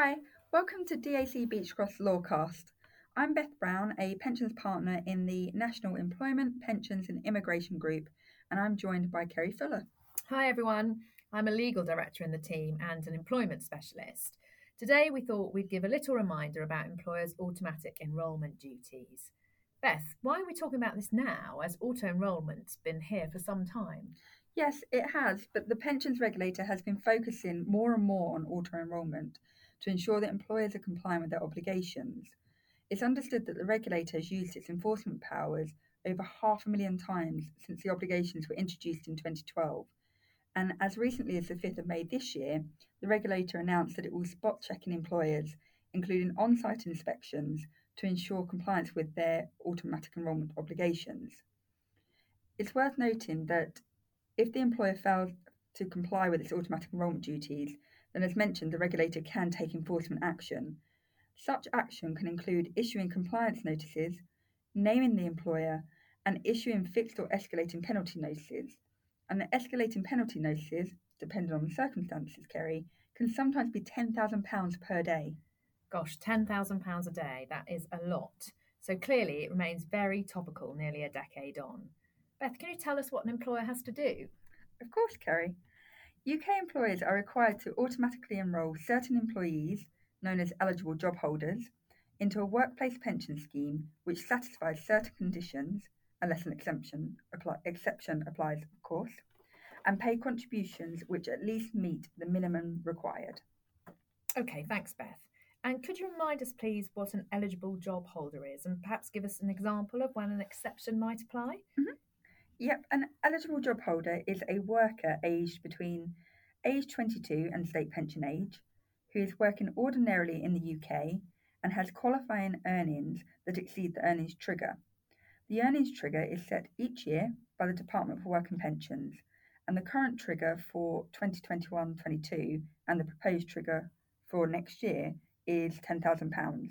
Hi, welcome to DAC Beachcroft Lawcast. I'm Beth Brown, a pensions partner in the National Employment, Pensions and Immigration Group, and I'm joined by Ceri Fuller. Hi everyone, I'm a legal director in the team and an employment specialist. Today we thought we'd give a little reminder about employers' automatic enrolment duties. Beth, why are we talking about this now as auto enrolment's been here for some time? Yes, it has, but the pensions regulator has been focusing more and more on auto enrolment to ensure that employers are complying with their obligations. It's understood that the regulator has used its enforcement powers over half a million times since the obligations were introduced in 2012. And as recently as the 5th of May this year, the regulator announced that it will spot checking employers, including on site inspections, to ensure compliance with their automatic enrolment obligations. It's worth noting that if the employer fails to comply with its automatic enrolment duties, then as mentioned, the regulator can take enforcement action. Such action can include issuing compliance notices, naming the employer, and issuing fixed or escalating penalty notices. And the escalating penalty notices, depending on the circumstances, Ceri, can sometimes be £10,000 per day. Gosh, £10,000 a day, that is a lot. So clearly it remains very topical nearly a decade on. Beth, can you tell us what an employer has to do? Of course, Ceri. UK employers are required to automatically enrol certain employees, known as eligible job holders, into a workplace pension scheme which satisfies certain conditions, unless an exemption, apply, exception applies, of course, and pay contributions which at least meet the minimum required. Okay, thanks, Beth. And could you remind us, please, what an eligible job holder is and perhaps give us an example of when an exception might apply? Mm-hmm. Yep, an eligible job holder is a worker aged between age 22 and state pension age who is working ordinarily in the UK and has qualifying earnings that exceed the earnings trigger. The earnings trigger is set each year by the Department for Work and Pensions, and the current trigger for 2021 22 and the proposed trigger for next year is £10,000.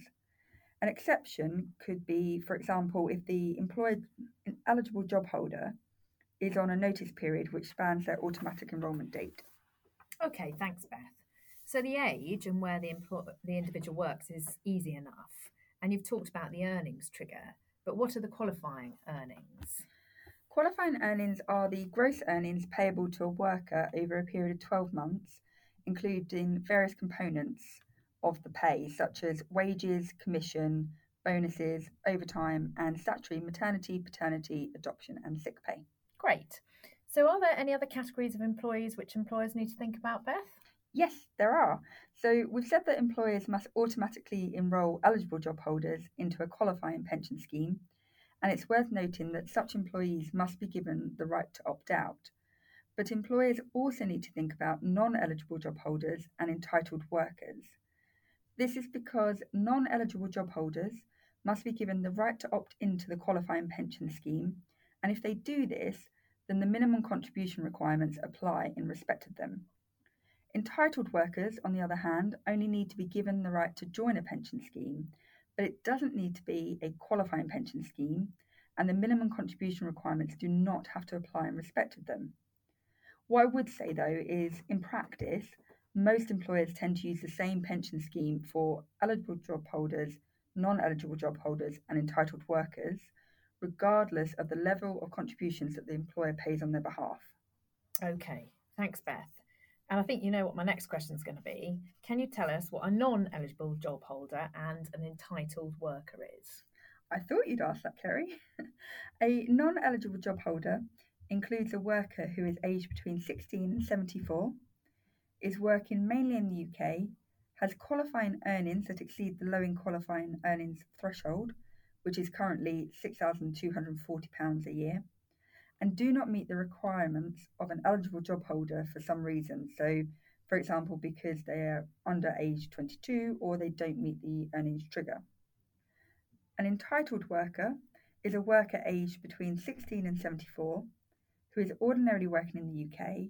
An exception could be, for example, if the employed eligible job holder is on a notice period which spans their automatic enrolment date. Okay, thanks, Beth. So the age and where the, empl- the individual works is easy enough. And you've talked about the earnings trigger, but what are the qualifying earnings? Qualifying earnings are the gross earnings payable to a worker over a period of 12 months, including various components of the pay, such as wages, commission, bonuses, overtime, and statutory maternity, paternity, adoption, and sick pay. Great. So, are there any other categories of employees which employers need to think about, Beth? Yes, there are. So, we've said that employers must automatically enrol eligible job holders into a qualifying pension scheme, and it's worth noting that such employees must be given the right to opt out. But employers also need to think about non eligible job holders and entitled workers. This is because non eligible job holders must be given the right to opt into the qualifying pension scheme, and if they do this, then the minimum contribution requirements apply in respect of them. Entitled workers, on the other hand, only need to be given the right to join a pension scheme, but it doesn't need to be a qualifying pension scheme, and the minimum contribution requirements do not have to apply in respect of them. What I would say though is, in practice, most employers tend to use the same pension scheme for eligible job holders, non eligible job holders, and entitled workers, regardless of the level of contributions that the employer pays on their behalf. Okay, thanks, Beth. And I think you know what my next question is going to be. Can you tell us what a non eligible job holder and an entitled worker is? I thought you'd ask that, Ceri. a non eligible job holder includes a worker who is aged between 16 and 74 is working mainly in the UK, has qualifying earnings that exceed the low in qualifying earnings threshold, which is currently £6,240 a year, and do not meet the requirements of an eligible job holder for some reason. So, for example, because they are under age 22 or they don't meet the earnings trigger. An entitled worker is a worker aged between 16 and 74 who is ordinarily working in the UK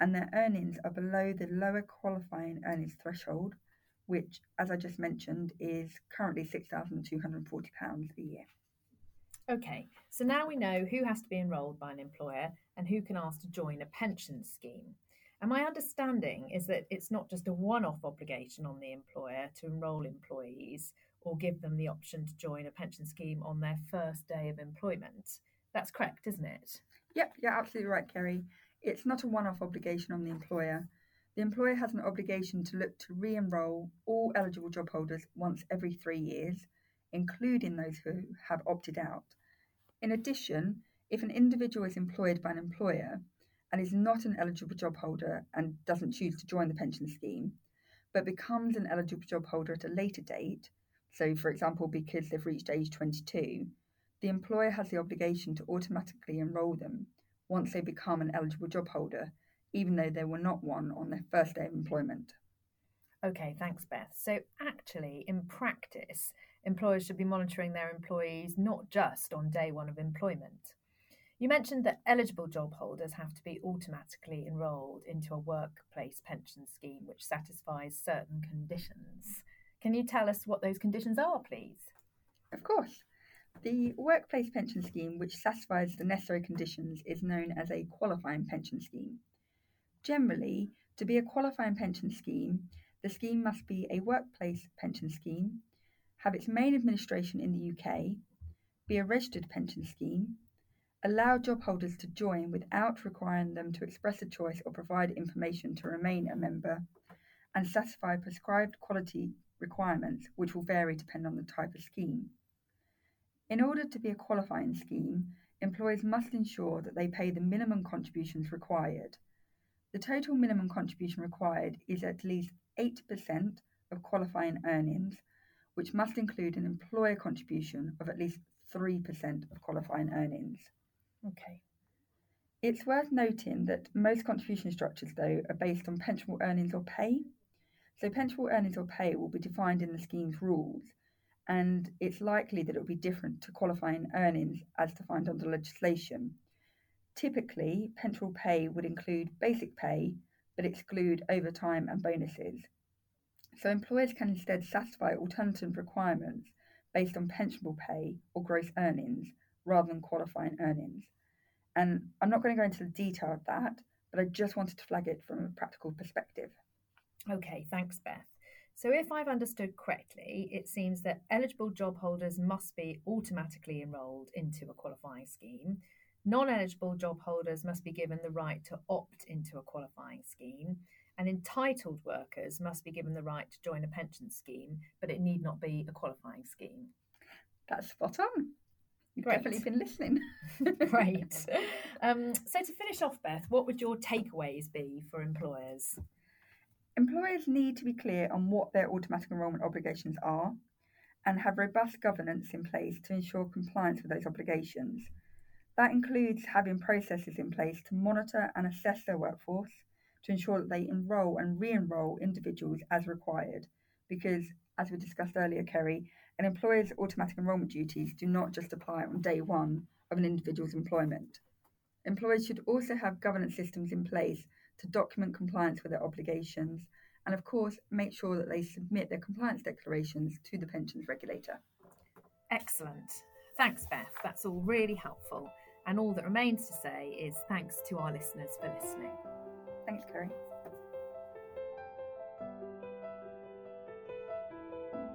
and their earnings are below the lower qualifying earnings threshold, which, as I just mentioned, is currently £6,240 a year. Okay, so now we know who has to be enrolled by an employer and who can ask to join a pension scheme. And my understanding is that it's not just a one off obligation on the employer to enrol employees or give them the option to join a pension scheme on their first day of employment. That's correct, isn't it? Yep, you're absolutely right, Ceri. It's not a one off obligation on the employer. The employer has an obligation to look to re enrol all eligible job holders once every three years, including those who have opted out. In addition, if an individual is employed by an employer and is not an eligible job holder and doesn't choose to join the pension scheme, but becomes an eligible job holder at a later date, so for example, because they've reached age 22, the employer has the obligation to automatically enrol them once they become an eligible job holder, even though they were not one on their first day of employment. Okay, thanks, Beth. So, actually, in practice, employers should be monitoring their employees not just on day one of employment. You mentioned that eligible job holders have to be automatically enrolled into a workplace pension scheme which satisfies certain conditions. Can you tell us what those conditions are, please? Of course. The workplace pension scheme, which satisfies the necessary conditions, is known as a qualifying pension scheme. Generally, to be a qualifying pension scheme, the scheme must be a workplace pension scheme, have its main administration in the UK, be a registered pension scheme, allow job holders to join without requiring them to express a choice or provide information to remain a member, and satisfy prescribed quality requirements, which will vary depending on the type of scheme. In order to be a qualifying scheme, employers must ensure that they pay the minimum contributions required. The total minimum contribution required is at least 8% of qualifying earnings, which must include an employer contribution of at least 3% of qualifying earnings. Okay. It's worth noting that most contribution structures, though, are based on pensionable earnings or pay. So, pensionable earnings or pay will be defined in the scheme's rules, and it's likely that it will be different to qualifying earnings as defined under legislation. Typically, pensionable pay would include basic pay but exclude overtime and bonuses. So, employers can instead satisfy alternative requirements based on pensionable pay or gross earnings rather than qualifying earnings. And I'm not going to go into the detail of that, but I just wanted to flag it from a practical perspective. Okay, thanks, Beth. So, if I've understood correctly, it seems that eligible job holders must be automatically enrolled into a qualifying scheme. Non eligible job holders must be given the right to opt into a qualifying scheme. And entitled workers must be given the right to join a pension scheme, but it need not be a qualifying scheme. That's spot on. You've Great. definitely been listening. Great. Um, so, to finish off, Beth, what would your takeaways be for employers? Employers need to be clear on what their automatic enrolment obligations are and have robust governance in place to ensure compliance with those obligations. That includes having processes in place to monitor and assess their workforce to ensure that they enrol and re enrol individuals as required. Because, as we discussed earlier, Ceri, an employer's automatic enrolment duties do not just apply on day one of an individual's employment. Employers should also have governance systems in place to document compliance with their obligations and, of course, make sure that they submit their compliance declarations to the pensions regulator. Excellent. Thanks, Beth. That's all really helpful. And all that remains to say is thanks to our listeners for listening. Thanks, Ceri.